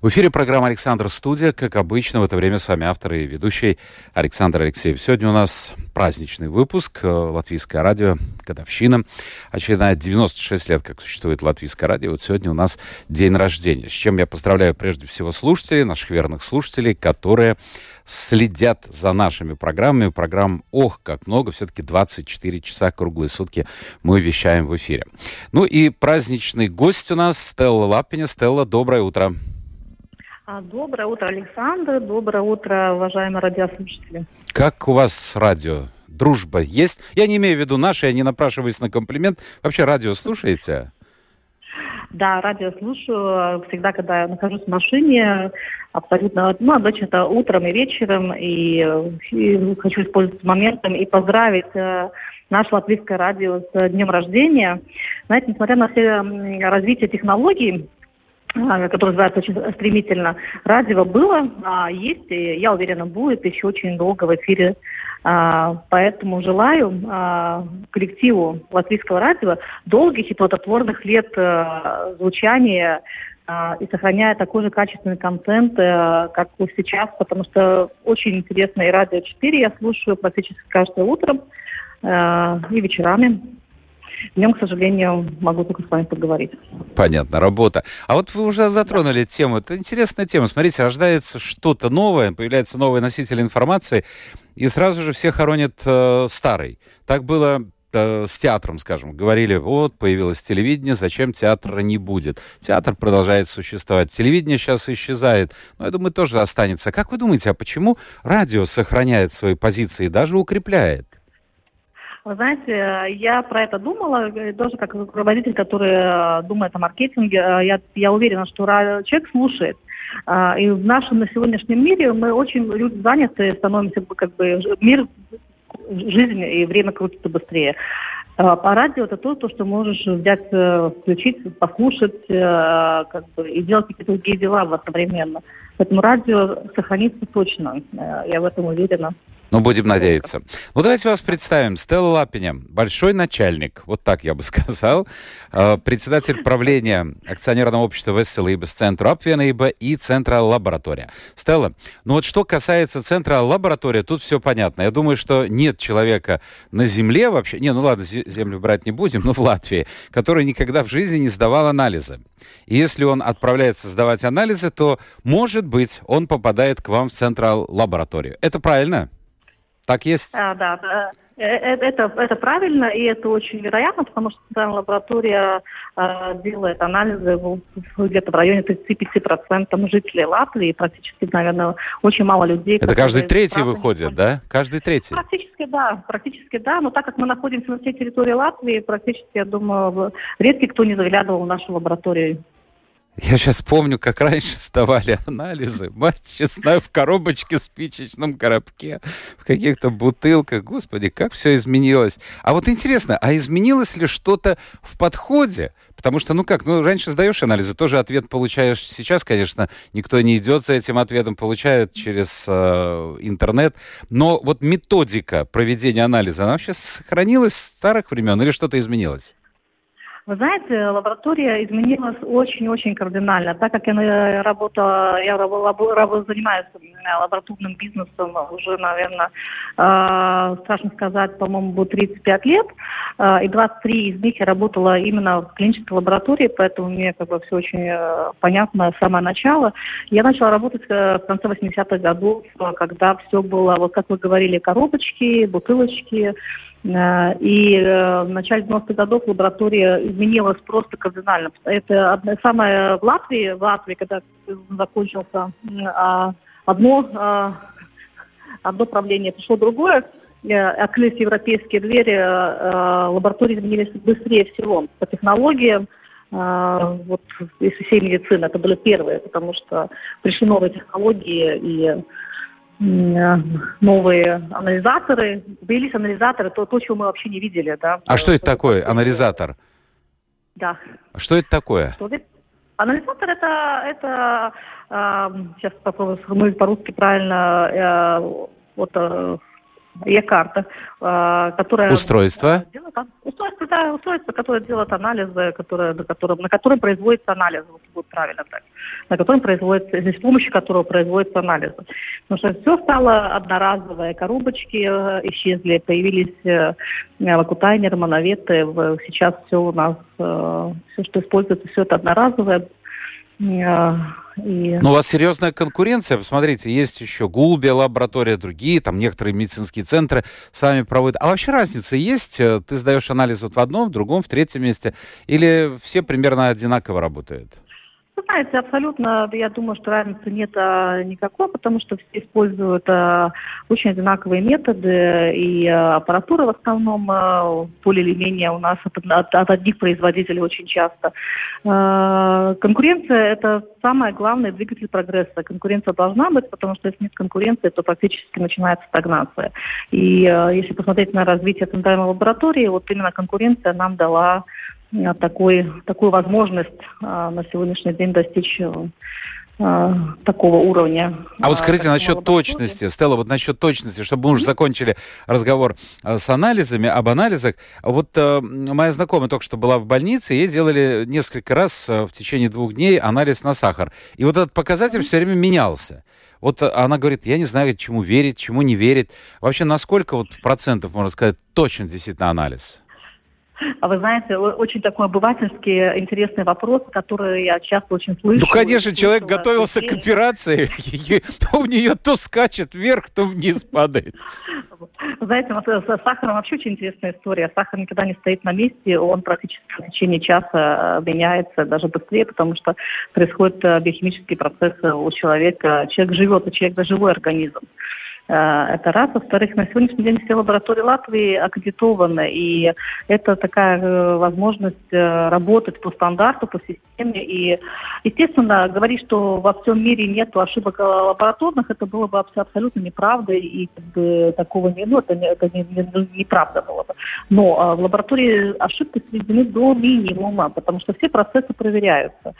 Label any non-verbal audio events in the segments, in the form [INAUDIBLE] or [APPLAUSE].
В эфире программа «Александр Студия». Как обычно, в это время с вами автор и ведущий Александр Алексеев. Сегодня у нас праздничный выпуск. Э, Латвийское радио, годовщина. Очередная 96 лет, как существует Латвийское радио. Вот сегодня у нас день рождения. С чем я поздравляю прежде всего слушателей, наших верных слушателей, которые следят за нашими программами. Программ, ох, как много, все-таки 24 часа круглые сутки мы вещаем в эфире. Ну и праздничный гость у нас Стелла Лапиня. Стелла, доброе утро. А, доброе утро, Александр. Доброе утро, уважаемые радиослушатели. Как у вас радио? Дружба есть? Я не имею в виду наши, я не напрашиваюсь на комплимент. Вообще радио слушаете? Да, радио слушаю всегда, когда я нахожусь в машине, абсолютно, ну, обычно это утром и вечером, и, и хочу использовать моментом и поздравить э, наше латвийское радио с днем рождения. Знаете, несмотря на все развитие технологий, э, которое развивается очень стремительно, радио было, а есть, и я уверена, будет еще очень долго в эфире а, поэтому желаю а, коллективу Латвийского радио долгих и плодотворных лет а, звучания а, и сохраняя такой же качественный контент, а, как и сейчас, потому что очень интересно и радио 4 я слушаю практически каждое утро а, и вечерами. Днем, к сожалению, могу только с вами поговорить. Понятно, работа. А вот вы уже затронули да. тему. Это интересная тема. Смотрите, рождается что-то новое, появляется новый носитель информации, и сразу же все хоронят э, старый. Так было э, с театром, скажем. Говорили, вот, появилось телевидение, зачем театра не будет? Театр продолжает существовать. Телевидение сейчас исчезает. Но, я думаю, тоже останется. Как вы думаете, а почему радио сохраняет свои позиции и даже укрепляет? Вы знаете, я про это думала, тоже как руководитель, который э, думает о маркетинге. Э, я, я уверена, что человек слушает. И в нашем на сегодняшнем мире мы очень люди заняты, становимся как бы мир, жизнь и время крутится быстрее. А радио это то, то, что можешь взять, э, включить, послушать, как бы, и делать какие-то другие дела одновременно. Поэтому радио сохранится точно. Я в этом уверена. Ну, будем надеяться. Ну, давайте вас представим. Стелла Лапиня, большой начальник, вот так я бы [LAUGHS] сказал, э, председатель правления акционерного общества Веселибес Центра Апвенейба и Центра Лаборатория. Стелла, ну вот что касается Центра Лаборатория, тут все понятно. Я думаю, что нет человека на Земле вообще, не, ну ладно, Землю брать не будем, но в Латвии, который никогда в жизни не сдавал анализы. И если он отправляется сдавать анализы, то, может быть, он попадает к вам в Централ Лабораторию. Это правильно? Так есть? А, да, да. Э, э, это, это правильно, и это очень вероятно, потому что центральная лаборатория э, делает анализы где-то в районе 35% жителей Латвии, практически, наверное, очень мало людей. Это каждый третий выходит, да? Каждый третий? Практически да, практически да, но так как мы находимся на всей территории Латвии, практически, я думаю, редкий кто не заглядывал в нашу лабораторию. Я сейчас помню, как раньше сдавали анализы. Мать честная, в коробочке, спичечном коробке, в каких-то бутылках. Господи, как все изменилось. А вот интересно, а изменилось ли что-то в подходе? Потому что, ну как, ну раньше сдаешь анализы, тоже ответ получаешь. Сейчас, конечно, никто не идет за этим ответом, получают через э, интернет. Но вот методика проведения анализа, она вообще сохранилась с старых времен или что-то изменилось? Вы знаете, лаборатория изменилась очень-очень кардинально. Так как я работала, я занимаюсь лабораторным бизнесом уже, наверное, э, страшно сказать, по-моему, будет 35 лет, э, и 23 из них я работала именно в клинической лаборатории, поэтому мне как бы все очень э, понятно с самого начала. Я начала работать в конце 80-х годов, когда все было, вот как вы говорили, коробочки, бутылочки, Э, и э, в начале 90-х годов лаборатория изменилась просто кардинально. Это одно, самое в Латвии, в Латвии, когда закончился а, одно, а, одно правление, пришло другое, э, открылись европейские двери, лаборатории изменились быстрее всего по технологиям, вот из всей медицины. Это были первые, потому что пришли новые технологии, и новые анализаторы. Появились анализаторы, то, то, чего мы вообще не видели. Да? А что это такое, анализатор? Да. А что это такое? Анализатор это, это э, сейчас попробую сформулировать по-русски правильно, э, вот э, Е-карта, э, которая... Устройство? Делает, устройство, да, устройство, которое делает анализы, которое, на, котором, на котором производится анализ, вот будет правильно так, на котором производится, здесь с помощью которого производится анализы. Потому что все стало одноразовое, коробочки э, исчезли, появились э, лакутайнеры, моноветы, сейчас все у нас, все, что используется, все это одноразовое, и... Ну, у вас серьезная конкуренция. Посмотрите, есть еще Гулбия лаборатория, другие, там некоторые медицинские центры сами проводят. А вообще разница есть? Ты сдаешь анализ вот в одном, в другом, в третьем месте? Или все примерно одинаково работают? Знаете, абсолютно, я думаю, что разницы нет а, никакой, потому что все используют а, очень одинаковые методы, и а, аппаратура в основном более или менее у нас от, от, от одних производителей очень часто. Конкуренция – это самое главное двигатель прогресса. Конкуренция должна быть, потому что если нет конкуренции, то практически начинается стагнация. И если посмотреть на развитие центральной лаборатории, вот именно конкуренция нам дала такой, такую возможность а, на сегодняшний день достичь а, такого уровня. А вот скажите насчет точности, Стелла, вот насчет точности, чтобы мы уже закончили разговор с анализами, об анализах. Вот э, моя знакомая только что была в больнице, ей делали несколько раз в течение двух дней анализ на сахар. И вот этот показатель все время менялся. Вот она говорит, я не знаю, чему верить, чему не верить. Вообще, насколько вот процентов, можно сказать, точно действительно анализ? А вы знаете, очень такой обывательский интересный вопрос, который я часто очень слышу. Ну, конечно, человек готовился к операции, у нее то скачет вверх, то вниз падает. Знаете, с сахаром вообще очень интересная история. Сахар никогда не стоит на месте, он практически в течение часа э, меняется даже быстрее, потому что происходят э, биохимические процессы у человека. Человек живет, и человек – живой организм. Э, это раз. Во-вторых, на сегодняшний день все лаборатории Латвии аккредитованы, и это такая э, возможность э, работать по стандарту, по системе. И, естественно, говорить, что во всем мире нет ошибок лабораторных, это было бы абсолютно неправдой, и как бы, такого не, ну, это, не, это не, не, неправда было бы. Но в лаборатории ошибки сведены до минимума, потому что все процессы проверяются.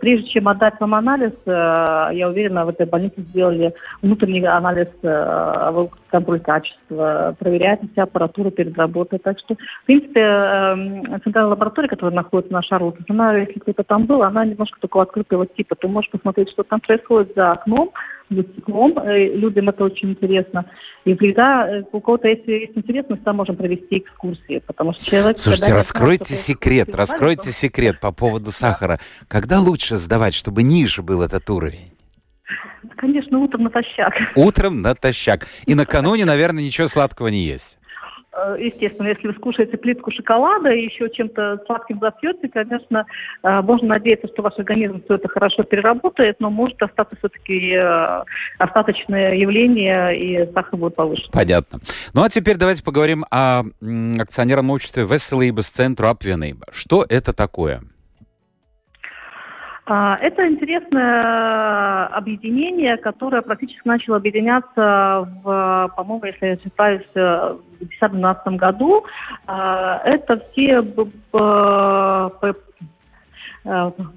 Прежде чем отдать вам анализ, я уверена, в этой больнице сделали внутренний анализ контроль качества, проверяется вся аппаратура перед работой. Так что, в принципе, эм, центральная лаборатория, которая находится на Шарлотте, она, если кто-то там был, она немножко такого открытого типа. Ты можешь посмотреть, что там происходит за окном, за стеклом. Э, людям это очень интересно. И всегда э, у кого-то, если есть интерес, мы всегда можем провести экскурсии, потому что человек... Слушайте, раскройте знает, секрет, раскройте секрет по поводу сахара. Когда лучше сдавать, чтобы ниже был этот уровень? Конечно, утром натощак. Утром натощак. И накануне, наверное, ничего сладкого не есть. Э, естественно, если вы скушаете плитку шоколада и еще чем-то сладким запьете, конечно, э, можно надеяться, что ваш организм все это хорошо переработает, но может остаться все-таки э, остаточное явление, и сахар будет повышен. Понятно. Ну а теперь давайте поговорим о акционерном обществе Веселибас Центру Апвенейба. Что это такое? А, это интересное объединение, которое практически начало объединяться в, по-моему, если я считаюсь, в 2012 году. А, это все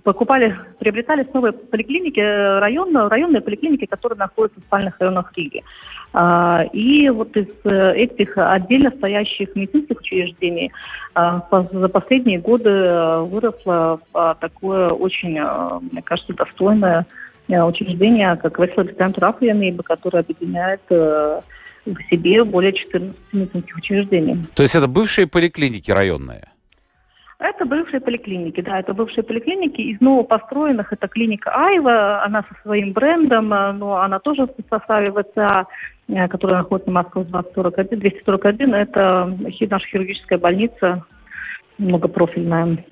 покупали, приобретали новые поликлиники, районные, районные поликлиники, которые находятся в спальных районах Риги. А, и вот из э, этих отдельно стоящих медицинских учреждений а, за последние годы э, выросло а, такое очень, мне кажется, достойное э, учреждение, как Веселый центр Африаны, которое объединяет в себе более 14 медицинских учреждений. То есть это бывшие поликлиники районные? Это бывшие поликлиники, да, это бывшие поликлиники. Из новопостроенных это клиника Айва, она со своим брендом, но она тоже в составе ВЦА. Э, которая находится на Москве 241, 241, это наша хирургическая больница, многопрофильная.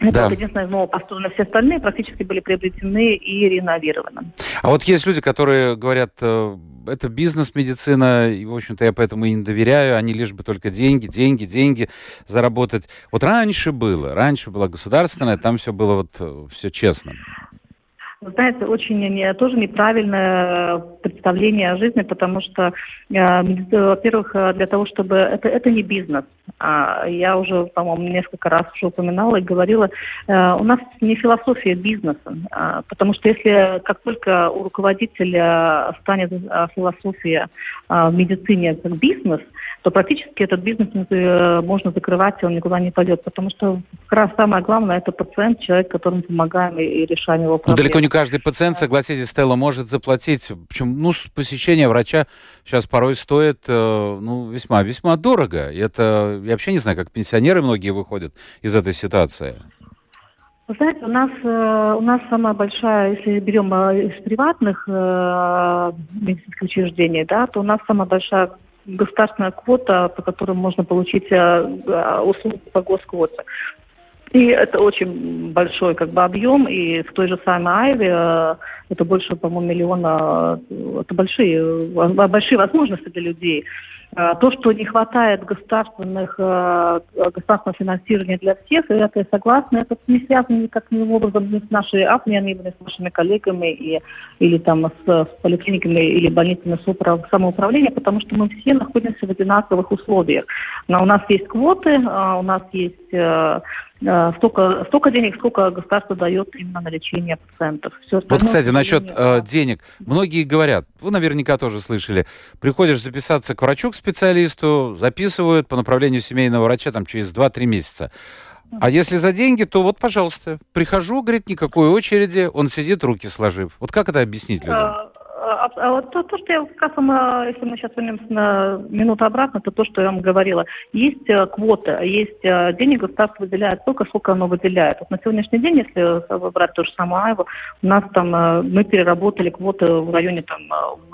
Это да. вот единственное новопостроено. Все остальные практически были приобретены и реновированы. А вот есть люди, которые говорят, э, это бизнес-медицина, и, в общем-то, я поэтому и не доверяю, они лишь бы только деньги, деньги, деньги заработать. Вот раньше было, раньше была государственная, там все было вот, э, все честно. Знаете, очень не, тоже неправильное представление о жизни, потому что, э, во-первых, для того, чтобы это, это не бизнес. А я уже, по-моему, несколько раз уже упоминала и говорила, э, у нас не философия бизнеса, а, потому что если как только у руководителя станет э, философия в медицине как бизнес, то практически этот бизнес можно закрывать, и он никуда не пойдет, потому что как раз самое главное это пациент, человек, которому помогаем и, решаем его проблемы. Ну, далеко не каждый пациент, согласитесь, Стелла, может заплатить. Причем, ну, посещение врача сейчас порой стоит, э, ну, весьма-весьма дорого. И это, я вообще не знаю, как пенсионеры многие выходят из этой ситуации. Вы знаете, у нас, э, у нас самая большая, если берем э, из приватных медицинских учреждений, да, то у нас самая большая государственная квота, по которой можно получить услуги по госквоте. И это очень большой как бы объем, и в той же самой Айве э, это больше, по-моему, миллиона, э, это большие, э, большие возможности для людей. То, что не хватает государственных, государственного финансирования для всех, и это я согласна, это не связано никаким образом ни с нашей армией, ни с нашими коллегами, и, или там с, с поликлиниками или больницами самоуправления, потому что мы все находимся в одинаковых условиях. Но у нас есть квоты, у нас есть Э, столько, столько денег, сколько государство дает именно на лечение пациентов. Все вот, кстати, насчет э, денег. Многие говорят, вы наверняка тоже слышали, приходишь записаться к врачу, к специалисту, записывают по направлению семейного врача там через 2-3 месяца. А если за деньги, то вот, пожалуйста, прихожу, говорит, никакой очереди, он сидит, руки сложив. Вот как это объяснить людям? А, а, а то, то, что я как вам, если мы сейчас вернемся на минуту обратно, это то, что я вам говорила. Есть э, квота, есть э, денег государство выделяет столько, сколько оно выделяет. Вот на сегодняшний день, если брать то же самое Айву, у нас там, э, мы переработали квоты в районе там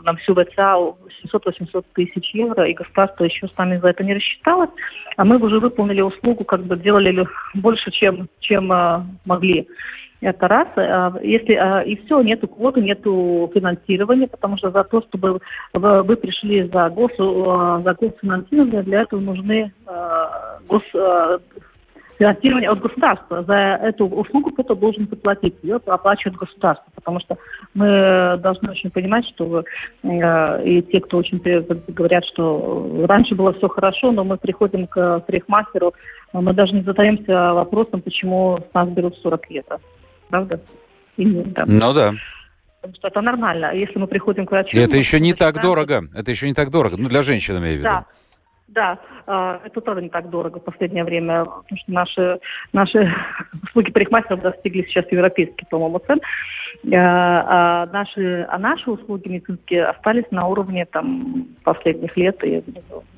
на всю ВЦА 700-800 тысяч евро, и государство еще с нами за это не рассчиталось, а мы уже выполнили услугу, как бы делали больше, чем, чем могли. Это раз. А, если а, и все, нету квоты, нету финансирования, потому что за то, чтобы вы пришли за, гос, а, за госфинансирование, для этого нужны гос, финансирование от государства. За эту услугу кто-то должен заплатить. Ее оплачивает государство. Потому что мы должны очень понимать, что и те, кто очень говорят, что раньше было все хорошо, но мы приходим к парикмахеру, мы даже не задаемся вопросом, почему с нас берут 40 евро правда? И, там. Ну да. Потому что это нормально. Если мы приходим к врачу... И это еще не так дорого. Это еще не так дорого. Ну, для женщин, имею в виду. Да. Да, а, это тоже не так дорого в последнее время, потому что наши, наши [LAUGHS] услуги парикмахеров достигли сейчас европейских, по-моему, цен. А, а наши, а наши услуги медицинские остались на уровне там, последних лет. И,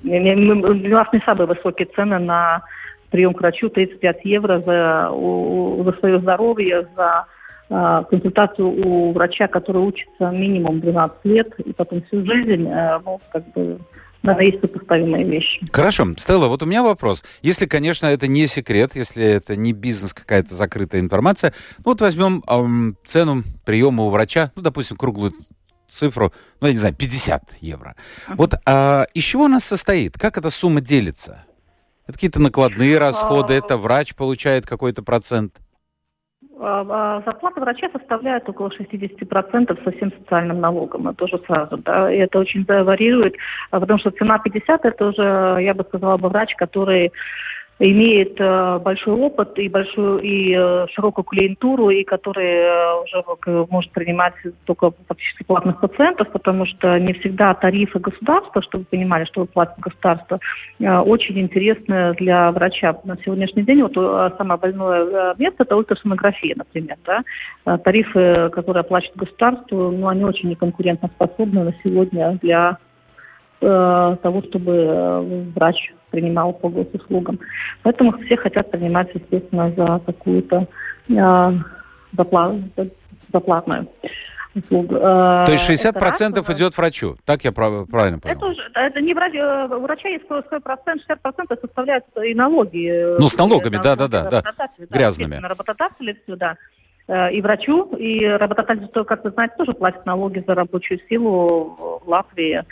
у нас не самые высокие цены на прием к врачу 35 евро за, у, за свое здоровье, за э, консультацию у врача, который учится минимум 12 лет, и потом всю жизнь, э, ну, как бы, надо есть сопоставимые вещи. Хорошо. Стелла, вот у меня вопрос. Если, конечно, это не секрет, если это не бизнес, какая-то закрытая информация, ну вот возьмем эм, цену приема у врача, ну, допустим, круглую цифру, ну, я не знаю, 50 евро. Uh-huh. Вот а, из чего она состоит? Как эта сумма делится? Это какие-то накладные расходы, это врач получает какой-то процент? А, а, зарплата врача составляет около 60% со всем социальным налогом, это тоже сразу, да, и это очень варьирует, потому что цена 50 это уже, я бы сказала, бы врач, который имеет э, большой опыт и большую и э, широкую клиентуру, и который э, уже э, может принимать только фактически платных пациентов, потому что не всегда тарифы государства, чтобы вы понимали, что платит государство, э, очень интересны для врача. На сегодняшний день вот э, самое больное место это ультрасонография, например. Да? Тарифы, которые оплачивает государство, ну, они очень неконкурентоспособны на сегодня для того, чтобы врач принимал по госуслугам. Поэтому все хотят принимать, естественно, за какую-то э, заплат, заплатную услугу. Э, То есть 60% процентов идет врачу, так я прав, правильно понял? Это, уже, это не врач, э, у врача есть свой процент, 60% составляют и налоги. Ну, с налогами, да-да-да, да, грязными. Работодатели, все, да. Э, и врачу, и работодатель, как вы знаете, тоже платит налоги за рабочую силу в Латвии.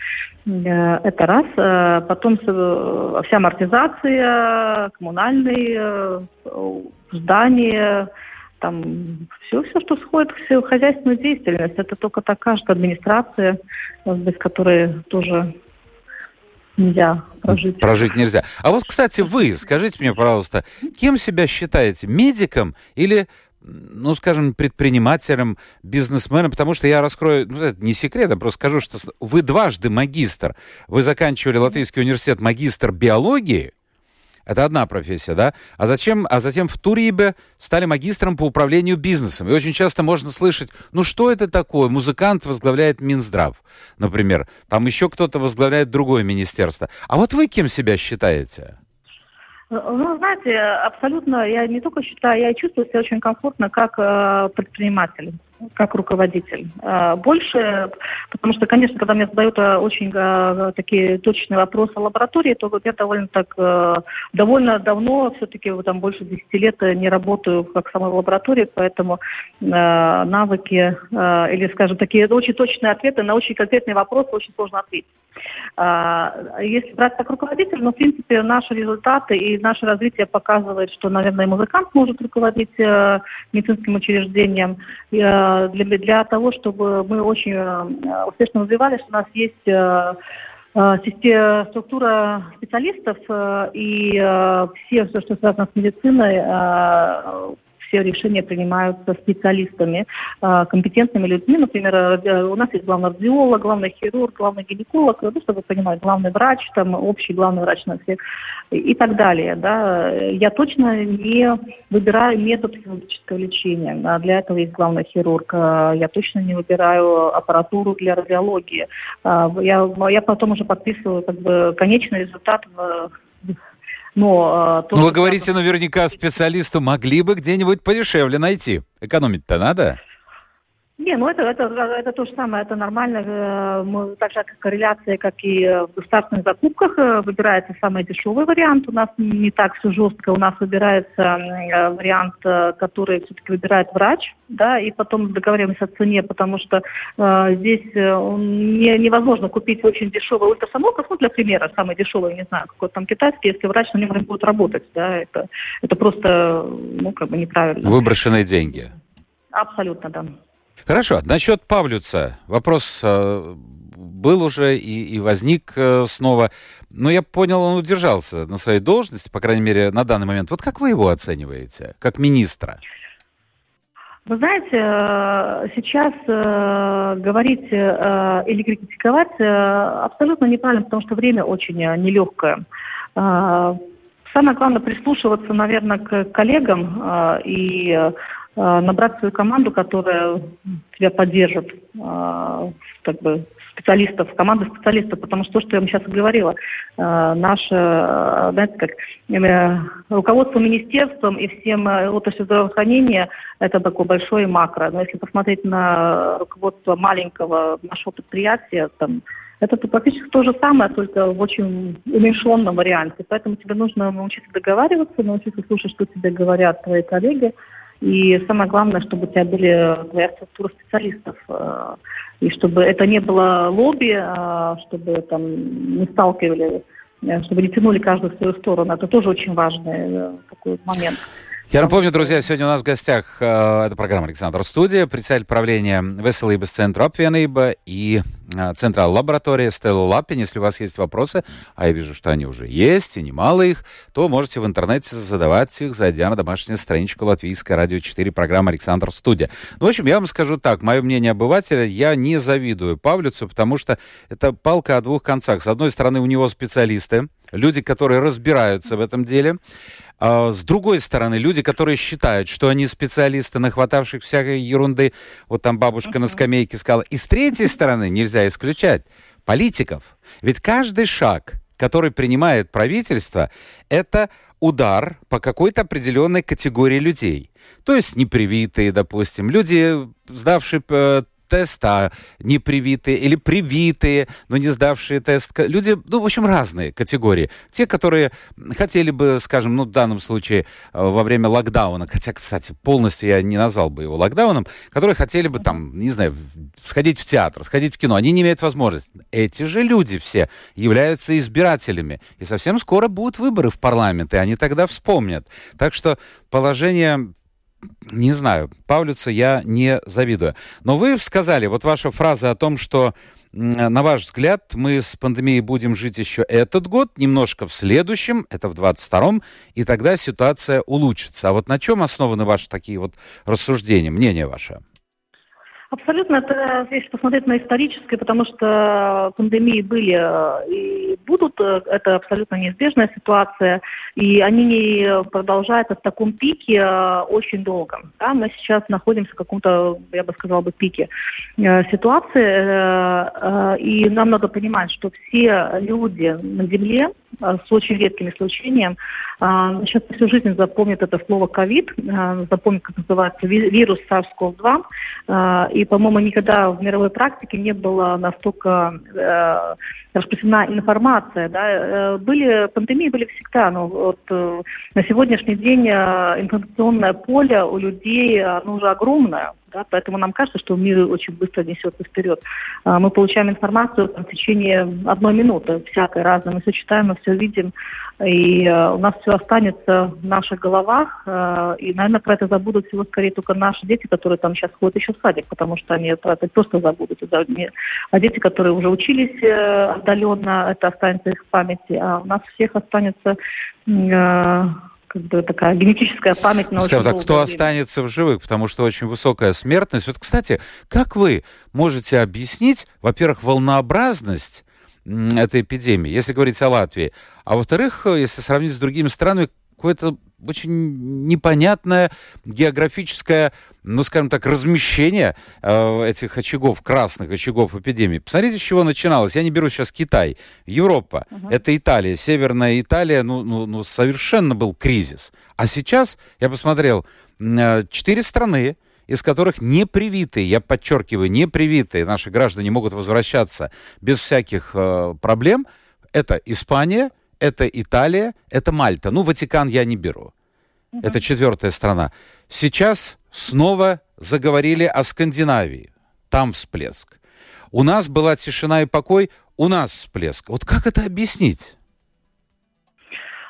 Э, это раз. Э, потом вся амортизация, коммунальные здания, там все, все, что сходит в хозяйственную деятельность. Это только такая же администрация, без которой тоже нельзя прожить. Прожить нельзя. А вот, кстати, вы, скажите мне, пожалуйста, кем себя считаете? Медиком или ну, скажем, предпринимателем, бизнесменом, потому что я раскрою, ну, это не секрет, я просто скажу, что вы дважды магистр. Вы заканчивали Латвийский университет магистр биологии, это одна профессия, да? А, зачем, а затем в Турибе стали магистром по управлению бизнесом. И очень часто можно слышать, ну что это такое? Музыкант возглавляет Минздрав, например. Там еще кто-то возглавляет другое министерство. А вот вы кем себя считаете? Ну, знаете, абсолютно, я не только считаю, я чувствую себя очень комфортно как э, предприниматель как руководитель. А, больше, потому что, конечно, когда мне задают а, очень а, такие точные вопросы о лаборатории, то вот я довольно так, довольно давно, все-таки там больше 10 лет не работаю как в самой лаборатории, поэтому навыки или, скажем, такие очень точные ответы на очень конкретные вопросы очень сложно ответить. Если брать как руководитель, ну, в принципе, наши результаты и наше развитие показывает, что, наверное, музыкант может руководить медицинским учреждением, для, для того, чтобы мы очень э, успешно развивались, у нас есть э, э, структура специалистов и все, все, что связано с медициной, все решения принимаются специалистами, а, компетентными людьми. Например, у нас есть главный радиолог, главный хирург, главный гинеколог, ну, чтобы понимать, главный врач, там, общий главный врач на всех и так далее. Да. Я точно не выбираю метод хирургического лечения. А для этого есть главный хирург. А я точно не выбираю аппаратуру для радиологии. Я, я потом уже подписываю как бы, конечный результат в но, э, ну, вы говорите, наверняка специалисту могли бы где-нибудь подешевле найти. Экономить-то надо? Не, ну это, это, это то же самое, это нормально. Э, мы, так же как корреляция, как и в государственных закупках, э, выбирается самый дешевый вариант. У нас не так все жестко. У нас выбирается э, вариант, который все-таки выбирает врач, да, и потом договариваемся о цене, потому что э, здесь не, невозможно купить очень дешевый ультрасонограф, ну, для примера, самый дешевый, не знаю, какой там китайский, если врач на нем не будет работать, да, это, это просто, ну, как бы неправильно. Выброшенные деньги. Абсолютно, да. Хорошо. Насчет Павлюца. Вопрос э, был уже и, и возник э, снова. Но я понял, он удержался на своей должности, по крайней мере, на данный момент. Вот как вы его оцениваете, как министра? Вы знаете, э, сейчас э, говорить э, или критиковать абсолютно неправильно, потому что время очень нелегкое. Самое главное прислушиваться, наверное, к коллегам и набрать свою команду, которая тебя поддержит, э, как бы специалистов, команды специалистов, потому что то, что я вам сейчас говорила, э, наше, знаете, как руководство министерством и всем отрасли здравоохранения, это такое большое макро. Но если посмотреть на руководство маленького нашего предприятия, там, это практически то же самое, только в очень уменьшенном варианте. Поэтому тебе нужно научиться договариваться, научиться слушать, что тебе говорят твои коллеги, и самое главное, чтобы у тебя были твоя структура специалистов. Э, и чтобы это не было лобби, а чтобы там не сталкивали, э, чтобы не тянули каждую в свою сторону. Это тоже очень важный э, такой момент. Я напомню, друзья, сегодня у нас в гостях э, это программа «Александр Студия», председатель правления Веселības центра Апвиенība и э, центра лаборатория Стелла Лапин. Если у вас есть вопросы, а я вижу, что они уже есть, и немало их, то можете в интернете задавать их, зайдя на домашнюю страничку Латвийской радио 4 программы «Александр Студия». Ну, в общем, я вам скажу так, мое мнение обывателя, я не завидую Павлицу, потому что это палка о двух концах. С одной стороны, у него специалисты, люди, которые разбираются в этом деле, а с другой стороны, люди, которые считают, что они специалисты, нахватавших всякой ерунды, вот там бабушка на скамейке сказала. И с третьей стороны, нельзя исключать, политиков. Ведь каждый шаг, который принимает правительство, это удар по какой-то определенной категории людей. То есть непривитые, допустим, люди, сдавшие э, теста не привитые или привитые, но не сдавшие тест. Люди, ну, в общем, разные категории. Те, которые хотели бы, скажем, ну, в данном случае э, во время локдауна, хотя, кстати, полностью я не назвал бы его локдауном, которые хотели бы там, не знаю, сходить в театр, сходить в кино, они не имеют возможности. Эти же люди все являются избирателями. И совсем скоро будут выборы в парламент, и они тогда вспомнят. Так что положение не знаю, Павлюца я не завидую. Но вы сказали, вот ваша фраза о том, что на ваш взгляд, мы с пандемией будем жить еще этот год, немножко в следующем, это в 22-м, и тогда ситуация улучшится. А вот на чем основаны ваши такие вот рассуждения, мнение ваше? Абсолютно, это если посмотреть на историческое, потому что пандемии были э, и будут, э, это абсолютно неизбежная ситуация, и они не продолжаются в таком пике э, очень долго. Да? Мы сейчас находимся в каком-то, я бы сказала бы, пике ситуации, и нам надо понимать, что все люди на Земле, с очень редким исключением, сейчас всю жизнь запомнят это слово ковид, запомнят, как называется вирус SARS-CoV-2, и, по-моему, никогда в мировой практике не было настолько э, распространена информация. Да. Э, были, пандемии были всегда, но вот э, на сегодняшний день э, информационное поле у людей оно уже огромное. Да, поэтому нам кажется, что мир очень быстро несется вперед. А, мы получаем информацию в течение одной минуты, всякой разной. Мы все читаем, мы все видим, и у нас все останется в наших головах. И, наверное, про это забудут всего скорее только наши дети, которые там сейчас ходят еще в садик, потому что они про это просто забудут. А дети, которые уже учились отдаленно, это останется их в памяти, а у нас всех останется как бы такая генетическая память на Скажем так, кто время. останется в живых, потому что очень высокая смертность. Вот, кстати, как вы можете объяснить, во-первых, волнообразность этой эпидемии, если говорить о Латвии, а во-вторых, если сравнить с другими странами, какое-то очень непонятное географическое, ну, скажем так, размещение э, этих очагов, красных очагов эпидемии. Посмотрите, с чего начиналось. Я не беру сейчас Китай. Европа, uh-huh. это Италия, Северная Италия, ну, ну, ну, совершенно был кризис. А сейчас, я посмотрел, э, четыре страны, из которых не привитые, я подчеркиваю, не привитые наши граждане могут возвращаться без всяких э, проблем. Это Испания, это Италия, это Мальта. Ну, Ватикан я не беру. Угу. Это четвертая страна. Сейчас снова заговорили о Скандинавии. Там всплеск. У нас была тишина и покой, у нас всплеск. Вот как это объяснить?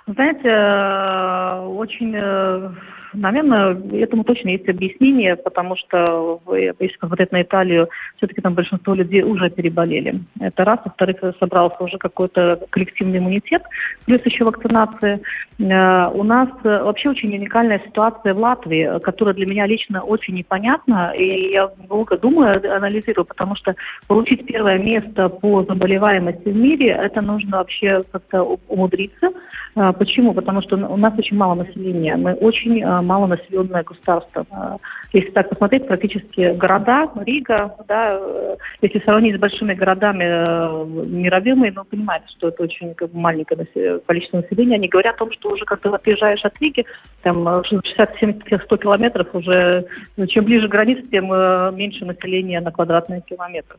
Знаете, э, очень э, Наверное, этому точно есть объяснение, потому что, если посмотреть на Италию, все-таки там большинство людей уже переболели. Это раз. Во-вторых, собрался уже какой-то коллективный иммунитет, плюс еще вакцинация. Э, у нас э, вообще очень уникальная ситуация в Латвии, которая для меня лично очень непонятна, и я долго думаю, анализирую, потому что получить первое место по заболеваемости в мире, это нужно вообще как-то умудриться. Э, почему? Потому что у нас очень мало населения. Мы очень малонаселенное государство. А, если так посмотреть, практически города, Рига, да, э, если сравнить с большими городами э, мировыми, ну, понимаете, что это очень как бы, маленькое количество населения. Они говорят о том, что уже когда отъезжаешь от Риги, там 60-70-100 километров, уже чем ближе к границе, тем э, меньше населения на квадратный километр.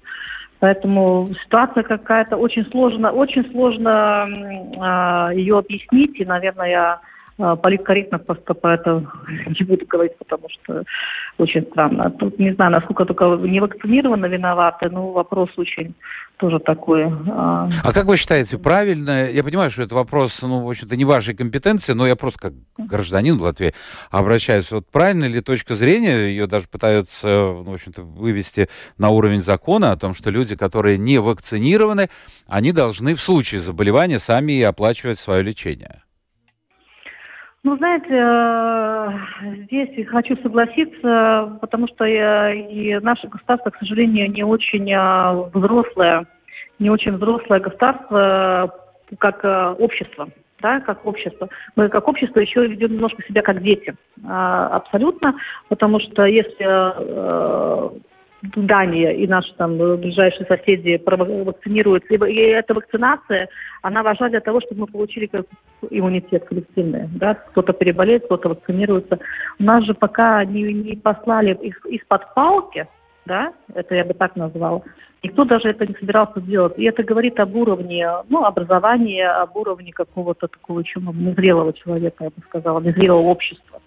Поэтому ситуация какая-то очень сложно, очень сложно э, ее объяснить, и, наверное, я а, политкорректно просто про это не буду говорить, потому что очень странно. Тут не знаю, насколько только не вакцинированы виноваты, но вопрос очень тоже такой. А, а как вы считаете, правильно? Я понимаю, что это вопрос, ну, в общем-то, не вашей компетенции, но я просто как гражданин Латвии обращаюсь. Вот правильно ли точка зрения, ее даже пытаются, ну, в общем-то, вывести на уровень закона о том, что люди, которые не вакцинированы, они должны в случае заболевания сами оплачивать свое лечение? Ну, знаете, э, здесь хочу согласиться, потому что и наше государство, к сожалению, не очень э, взрослое, не очень взрослое государство, как э, общество да, как общество. Мы как общество еще ведем немножко себя как дети. Абсолютно, потому что если Дания и наши там ближайшие соседи вакцинируются. И эта вакцинация, она важна для того, чтобы мы получили иммунитет коллективный. Да? Кто-то переболеет, кто-то вакцинируется. У нас же пока не, не послали их из-под палки, да, это я бы так назвала, никто даже это не собирался делать. И это говорит об уровне, ну, образования, об уровне какого-то такого еще незрелого человека, я бы сказала, незрелого общества.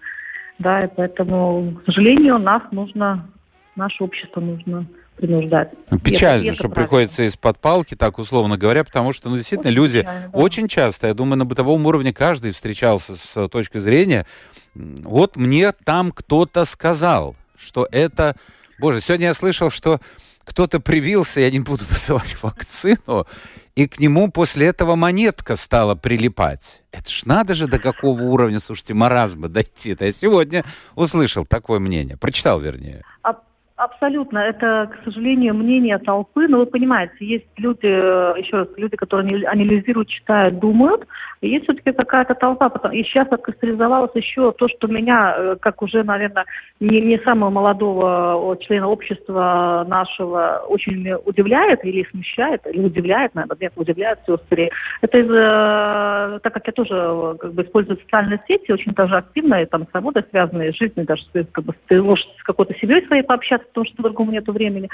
Да, и поэтому, к сожалению, нас нужно наше общество нужно принуждать. Ну, печально, это, что правильно. приходится из-под палки, так условно говоря, потому что, ну, действительно, очень люди печально, да. очень часто, я думаю, на бытовом уровне каждый встречался с точки зрения, вот мне там кто-то сказал, что это... Боже, сегодня я слышал, что кто-то привился, я не буду [LAUGHS] называть вакцину, и к нему после этого монетка стала прилипать. Это ж надо же до какого уровня, слушайте, маразма дойти-то. Я сегодня услышал такое мнение, прочитал вернее. А Абсолютно. Это, к сожалению, мнение толпы. Но вы понимаете, есть люди, э, еще раз, люди, которые анализируют, читают, думают. Есть все-таки какая-то толпа. И сейчас откристаллизовалось еще то, что меня, э, как уже, наверное, не, не самого молодого члена общества нашего, очень удивляет или смущает, или удивляет, наверное, нет, удивляет все скорее. Это из, э, так как я тоже как бы использую социальные сети, очень даже активно, и там с работой связанные, с жизнью, даже как бы, ты можешь с какой-то семьей своей пообщаться, потому что другому нет времени,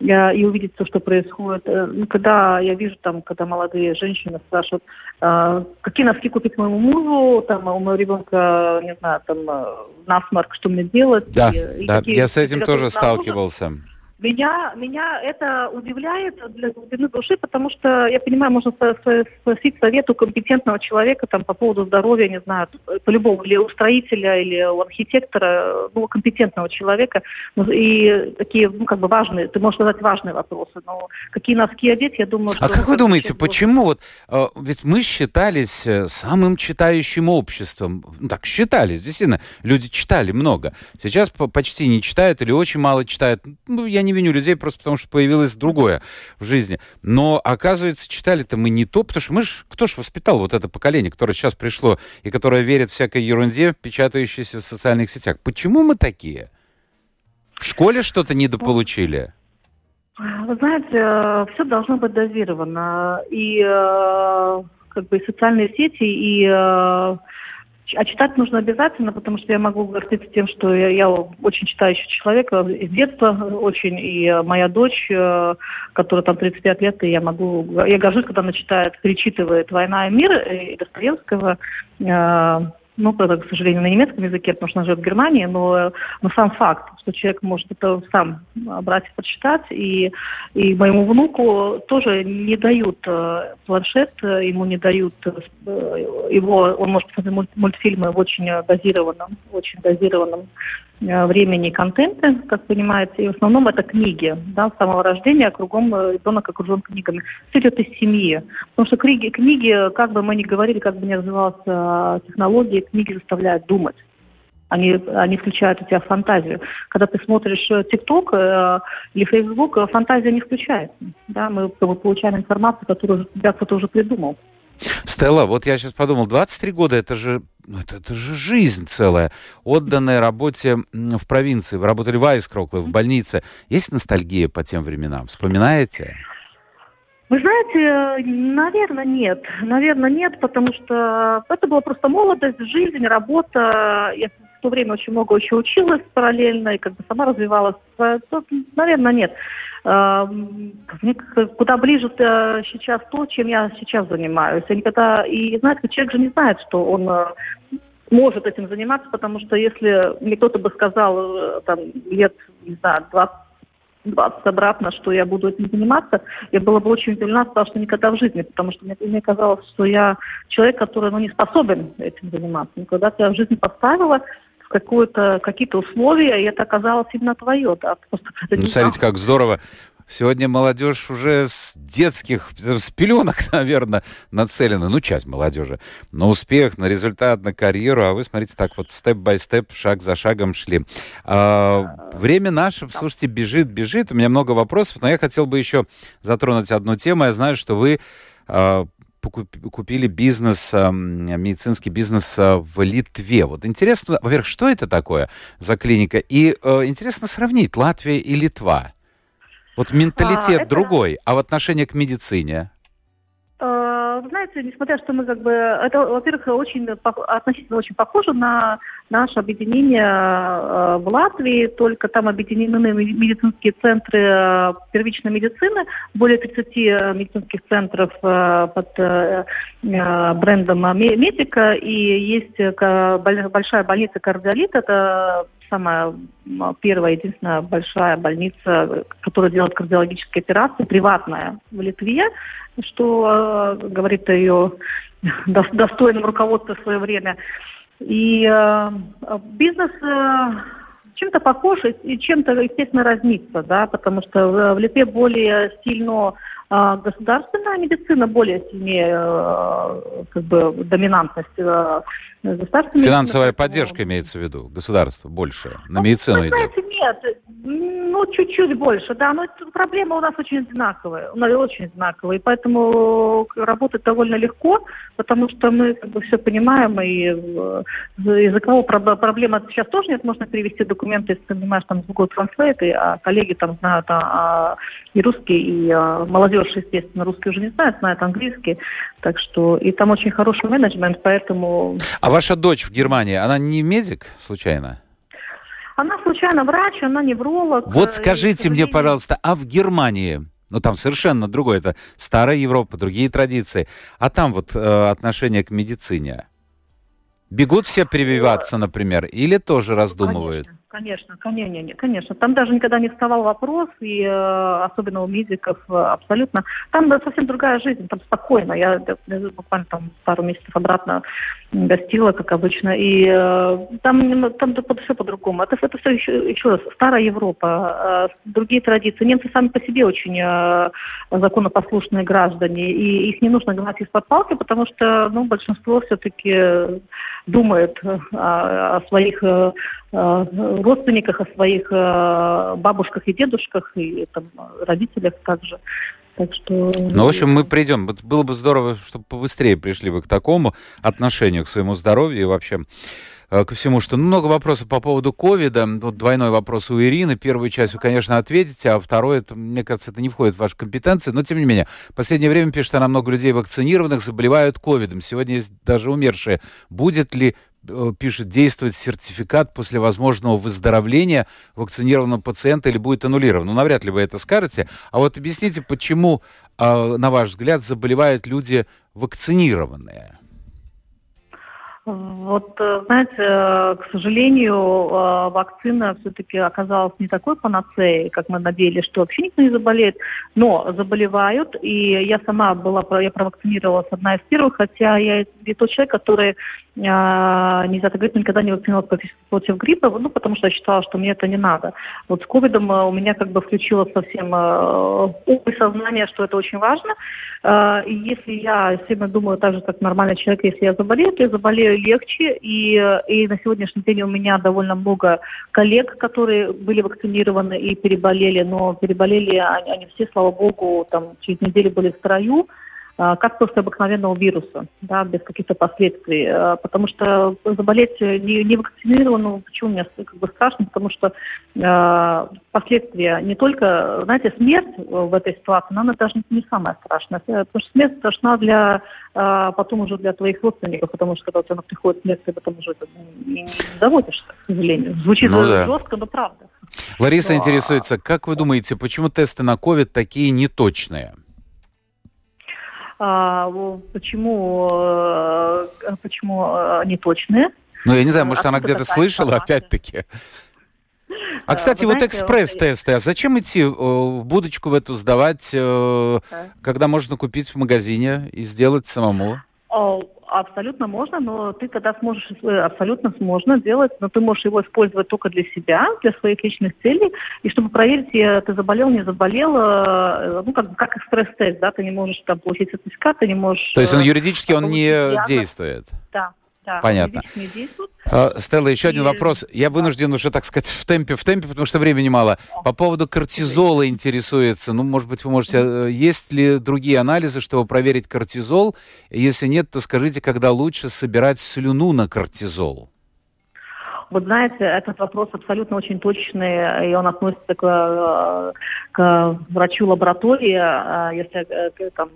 и увидеть то, что происходит. Э, ну, когда я вижу, там, когда молодые женщины спрашивают, э, какие носки купить моему мужу, там, а у моего ребенка, не знаю, там, э, насморк, что мне делать. Да, и, да, и я с этим тоже сталкивался. Меня, меня это удивляет для глубины души, потому что я понимаю, можно спросить совету компетентного человека там, по поводу здоровья, не знаю, по-любому, или у строителя, или у архитектора, ну, компетентного человека. Ну, и такие, ну, как бы важные, ты можешь задать важные вопросы, но какие носки одеть, я думаю, а что... А как вы думаете, почему вот, э, ведь мы считались э, самым читающим обществом, ну, так считались, действительно, люди читали много. Сейчас почти не читают или очень мало читают. Ну, я не не виню людей просто потому, что появилось другое в жизни. Но, оказывается, читали-то мы не то, потому что мы ж, кто ж воспитал вот это поколение, которое сейчас пришло и которое верит всякой ерунде, печатающейся в социальных сетях. Почему мы такие? В школе что-то недополучили? Вы знаете, э, все должно быть дозировано. И э, как бы социальные сети, и э, а читать нужно обязательно, потому что я могу гордиться тем, что я, я очень читающий человек э, из детства очень, и э, моя дочь, э, которая там 35 лет, и я могу, я горжусь, когда она читает, перечитывает «Война и мир» и Достоевского, ну, это, к сожалению, на немецком языке, потому что она живет в Германии, но, но сам факт, что человек может это сам брать и почитать, и, и моему внуку тоже не дают э, планшет, ему не дают э, его, он может посмотреть мультфильмы в очень дозированном, очень дозированном Э, времени и контенты, как понимаете, и в основном это книги. Да, с самого рождения кругом э, ребенок окружен книгами. Все идет из семьи. Потому что книги, книги, как бы мы ни говорили, как бы ни развивалась э, технология, книги заставляют думать. Они, они включают у тебя фантазию. Когда ты смотришь ТикТок э, или Фейсбук, фантазия не включается. Да? Мы, мы получаем информацию, которую тебя кто-то уже придумал. Стелла, вот я сейчас подумал, 23 года это же, это, это же жизнь целая, отданная работе в провинции. Вы работали в Айскрокле, в больнице. Есть ностальгия по тем временам? Вспоминаете? Вы знаете, наверное, нет. Наверное, нет, потому что это была просто молодость, жизнь, работа. Я в то время очень много еще училась параллельно и как бы сама развивалась. Наверное, нет. Мне куда ближе сейчас то, чем я сейчас занимаюсь. Я никогда... И знаете, человек же не знает, что он э, может этим заниматься, потому что если мне кто-то бы сказал э, там лет, не знаю, 20 20 обратно, что я буду этим заниматься, я была бы очень удивлена, потому что никогда в жизни, потому что мне, мне казалось, что я человек, который ну, не способен этим заниматься. Но когда ты в жизни поставила какое-то, какие-то условия, и это оказалось именно твое. Да, просто ну, смотрите, как здорово. Сегодня молодежь уже с детских, с пеленок, [LAUGHS] наверное, нацелена, ну, часть молодежи, на успех, на результат, на карьеру, а вы, смотрите, так вот степ-бай-степ, шаг за шагом шли. А, время наше, слушайте, бежит, бежит, у меня много вопросов, но я хотел бы еще затронуть одну тему. Я знаю, что вы а, купили бизнес, медицинский бизнес а, в Литве. Вот интересно, во-первых, что это такое за клиника? И э, интересно сравнить Латвия и Литва. Вот менталитет а, это... другой, а в отношении к медицине? Вы знаете, несмотря что мы как бы, это, во-первых, очень относительно очень похоже на наше объединение э, в Латвии, только там объединены медицинские центры э, первичной медицины, более 30 э, медицинских центров под брендом Медика, и есть большая больница кардиолит, это самая первая, единственная большая больница, которая делает кардиологические операции, приватная в Литве, что э, говорит о ее [LAUGHS] достойном руководстве в свое время. И э, бизнес э, чем-то похож и чем-то, естественно, разнится, да, потому что в Литве более сильно а, государственная медицина более сильнее э, как бы доминантность э, государственной Финансовая поддержка имеется в виду, государство больше на ну, медицину идет. Знаете, нет, ну, чуть-чуть больше, да, но проблема у нас очень одинаковая, очень одинаковая, и поэтому работать довольно легко, потому что мы как бы все понимаем, и языкового проблема сейчас тоже нет, можно перевести документы, если ты понимаешь, там, Google Translate, а коллеги там знают а, а, и русский, и а, молодежь, естественно, русский уже не знает, знает английский, так что, и там очень хороший менеджмент, поэтому... А ваша дочь в Германии, она не медик, случайно? Она случайно врач, она невролог. Вот э, скажите мне, пожалуйста, а в Германии, ну там совершенно другое, это старая Европа, другие традиции, а там вот э, отношение к медицине? Бегут все прививаться, например, или тоже раздумывают? Конечно. Конечно, конечно, конечно. Там даже никогда не вставал вопрос, и э, особенно у медиков э, абсолютно. Там да, совсем другая жизнь, там спокойно. Я, буквально там пару месяцев обратно гостила, как обычно, и э, там, там все по-другому. Это, это все еще, еще раз старая Европа, другие традиции. Немцы сами по себе очень законопослушные граждане, и их не нужно гнать из-под палки, потому что ну, большинство все-таки думает о, о своих родственниках, о своих бабушках и дедушках, и там, родителях также. Так что... Ну, в общем, мы придем. Было бы здорово, чтобы побыстрее пришли бы к такому отношению к своему здоровью и вообще Э, ко всему, что много вопросов по поводу ковида. Вот двойной вопрос у Ирины. Первую часть вы, конечно, ответите, а второй, это, мне кажется, это не входит в ваши компетенции. Но, тем не менее, в последнее время, пишет она, много людей вакцинированных заболевают ковидом. Сегодня есть даже умершие. Будет ли э, пишет, действовать сертификат после возможного выздоровления вакцинированного пациента или будет аннулирован. Ну, навряд ли вы это скажете. А вот объясните, почему, а, на ваш взгляд, заболевают люди вакцинированные? Вот, э, знаете, э, к сожалению, э, вакцина все-таки оказалась не такой панацеей, как мы надеялись, что вообще никто не заболеет, но заболевают, и я сама была, я провакцинировалась одна из первых, хотя я не тот человек, который нельзя так говорить, никогда не вакцинировалась против гриппа, ну, потому что я считала, что мне это не надо. Вот с ковидом у меня как бы включилось совсем ум и сознание, что это очень важно. И если я сильно думаю так же, как нормальный человек, если я заболею, то я заболею легче. И, и на сегодняшний день у меня довольно много коллег, которые были вакцинированы и переболели, но переболели они, они все, слава богу, там через неделю были в строю. А, как после обыкновенного вируса, да, без каких-то последствий. А, потому что заболеть не, не вакцинированным, почему мне как бы страшно, потому что э, последствия не только, знаете, смерть в этой ситуации, но она даже не самая страшная. Потому что смерть страшна для э, потом уже для твоих родственников, потому что когда у тебя приходит смерть, ты потом уже не, не заводишься, к сожалению. Звучит ну, да. жестко, но правда. Лариса но... интересуется, как вы думаете, почему тесты на COVID такие неточные? А, почему, э, почему э, они точные. Ну, я не знаю, может, она где-то слышала, опять-таки. А, кстати, Вы вот экспресс-тесты, а зачем идти э, в будочку в эту сдавать, когда можно купить в магазине и сделать самому? Абсолютно можно, но ты тогда сможешь, э, абсолютно можно делать, но ты можешь его использовать только для себя, для своих личных целей, и чтобы проверить, ты заболел, не заболел, э, ну, как, как экспресс-тест, да, ты не можешь там получить сертификат, ты не можешь... То есть он э, юридически, он не диагноз. действует? Да, да, Понятно. А, Стелла, еще и... один вопрос. Я вынужден уже, так сказать, в темпе, в темпе, потому что времени мало. По поводу кортизола интересуется. Ну, может быть, вы можете... Э, есть ли другие анализы, чтобы проверить кортизол? Если нет, то скажите, когда лучше собирать слюну на кортизол? Вот знаете, этот вопрос абсолютно очень точный, и он относится к, э, к врачу лаборатории. А если э, там,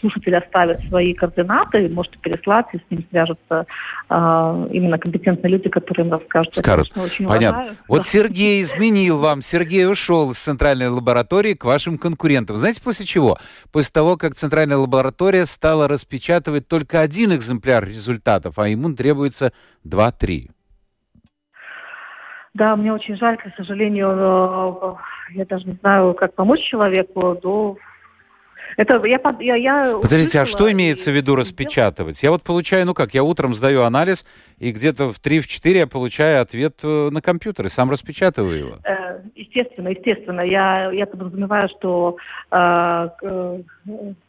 слушатель оставит свои координаты, можете переслать, и с ним свяжутся именно компетентные люди, которые им расскажут. Скажут. очень Понятно. Уважаю. Вот. Сергей изменил вам. Сергей ушел из центральной лаборатории к вашим конкурентам. Знаете, после чего? После того, как центральная лаборатория стала распечатывать только один экземпляр результатов, а ему требуется 2-3. Да, мне очень жаль, к сожалению, э, я даже не знаю, как помочь человеку, но это я, я, я Подождите, а что имеется в виду распечатывать? Я вот получаю, ну как, я утром сдаю анализ, и где-то в 3-4 я получаю ответ э, на компьютер, и сам распечатываю его. Э, естественно, естественно. Я, я подразумеваю, что э,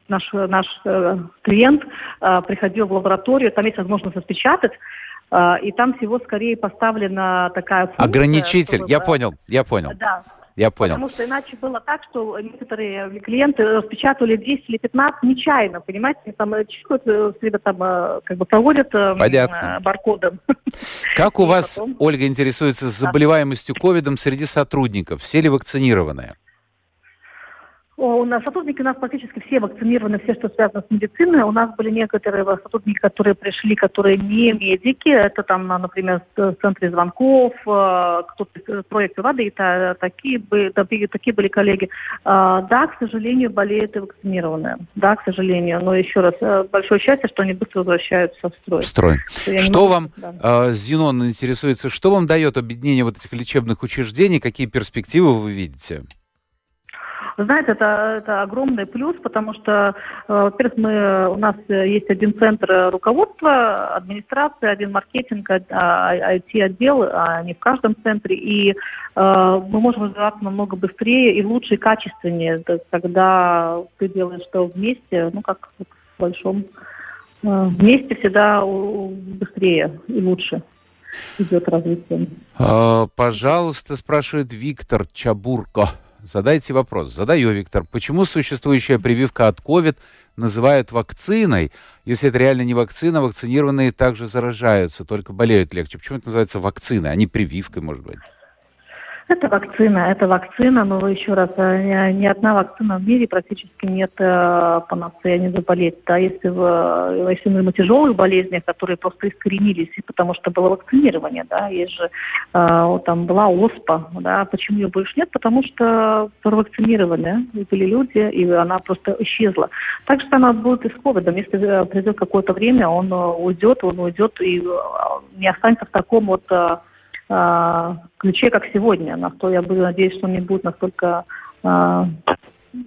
наш, наш э, клиент э, приходил в лабораторию, там есть возможность распечатать, и там всего скорее поставлена такая функция... Ограничитель, чтобы, я понял, я понял. Да, я понял. Потому что иначе было так, что некоторые клиенты распечатывали 10 или 15 нечаянно, понимаете, там э, чекают, э, там э, как бы проводят Понятно. баркодом. [LAUGHS] Как у вас, потом... Ольга, интересуется заболеваемостью ковидом среди сотрудников? Все ли вакцинированные? У нас сотрудники у нас практически все вакцинированы, все, что связано с медициной. У нас были некоторые сотрудники, которые пришли, которые не медики. Это там, например, в центре звонков, э, кто-то проекты воды, это такие, такие были коллеги. А, да, к сожалению, болеют и вакцинированные. Да, к сожалению. Но еще раз, э, большое счастье, что они быстро возвращаются в строй. В строй. Что, что могу... вам, да. э, Зенон интересуется, что вам дает объединение вот этих лечебных учреждений, какие перспективы вы видите? Вы знаете, это, это огромный плюс, потому что, э, во-первых, мы, у нас есть один центр руководства, администрации, один маркетинг, IT-отдел, а, а не в каждом центре, и э, мы можем развиваться намного быстрее и лучше, и качественнее, когда ты делаешь что вместе, ну, как в большом э, вместе всегда быстрее и лучше идет развитие. А, пожалуйста, спрашивает Виктор Чабурко. Задайте вопрос. Задаю, Виктор. Почему существующая прививка от COVID называют вакциной, если это реально не вакцина, вакцинированные также заражаются, только болеют легче? Почему это называется вакциной, а не прививкой, может быть? Это вакцина, это вакцина, но еще раз, э, ни одна вакцина в мире практически нет э, панацея не заболеть. Да, если, в, э, если мы на тяжелых болезнях, которые просто искоренились, потому что было вакцинирование, да, есть же, там была ОСПА, да, почему ее больше нет? Потому что провакцинированы были люди, и она просто исчезла. Так же самое будет и с ковидом. Если придет какое-то время, он уйдет, он уйдет и не останется в таком вот э, ключе, как сегодня. На что я буду надеяться, что он не будет настолько э,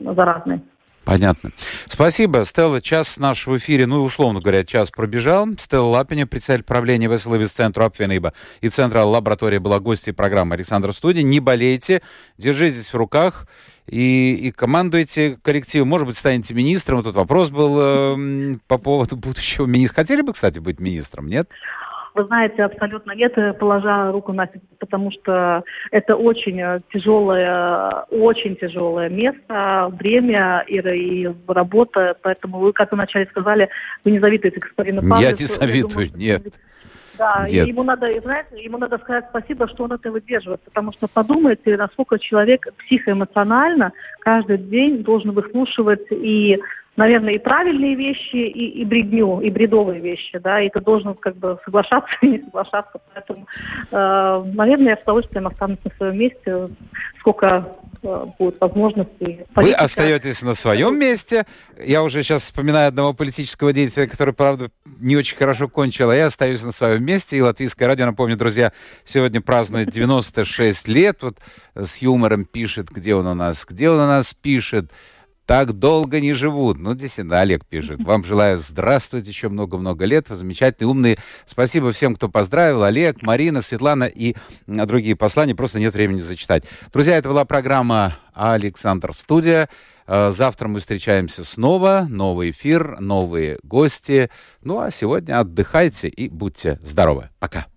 заразный. Понятно. Спасибо. Стелла, час наш в эфире, ну, условно говоря, час пробежал. Стелла Лапиня, председатель правления ВСЛВ Центра Апвенейба и Центра лаборатории была гостьей программы Александр Студия. Не болейте, держитесь в руках и, и командуйте коллективом. Может быть, станете министром. Вот тут вопрос был э, по поводу будущего министра. Хотели бы, кстати, быть министром, нет? Вы знаете, абсолютно нет, э, положа руку на сердце, потому что это очень э, тяжелое, очень тяжелое место, время и, и работа. Поэтому вы, как вы вначале сказали, вы не завидуете господину Павлову. Я не завидую, думаю, нет. Да, Нет. и ему надо, знаете, ему надо сказать спасибо, что он это выдерживает, потому что подумайте, насколько человек психоэмоционально каждый день должен выслушивать и наверное, и правильные вещи, и, и бредню, и бредовые вещи, да, и ты должен как бы соглашаться и [LAUGHS] не соглашаться. Поэтому, э, наверное, я с удовольствием останусь на своем месте, сколько э, будет возможностей. Вы остаетесь на своем месте. Я уже сейчас вспоминаю одного политического деятеля, который, правда, не очень хорошо кончил, а я остаюсь на своем месте. И Латвийское радио, напомню, друзья, сегодня празднует [LAUGHS] 96 лет. Вот с юмором пишет, где он у нас, где он у нас пишет так долго не живут. Ну, действительно, Олег пишет. [LAUGHS] Вам желаю здравствовать еще много-много лет. Вы замечательные, умные. Спасибо всем, кто поздравил. Олег, Марина, Светлана и другие послания. Просто нет времени зачитать. Друзья, это была программа «Александр Студия». Э, завтра мы встречаемся снова. Новый эфир, новые гости. Ну, а сегодня отдыхайте и будьте здоровы. Пока.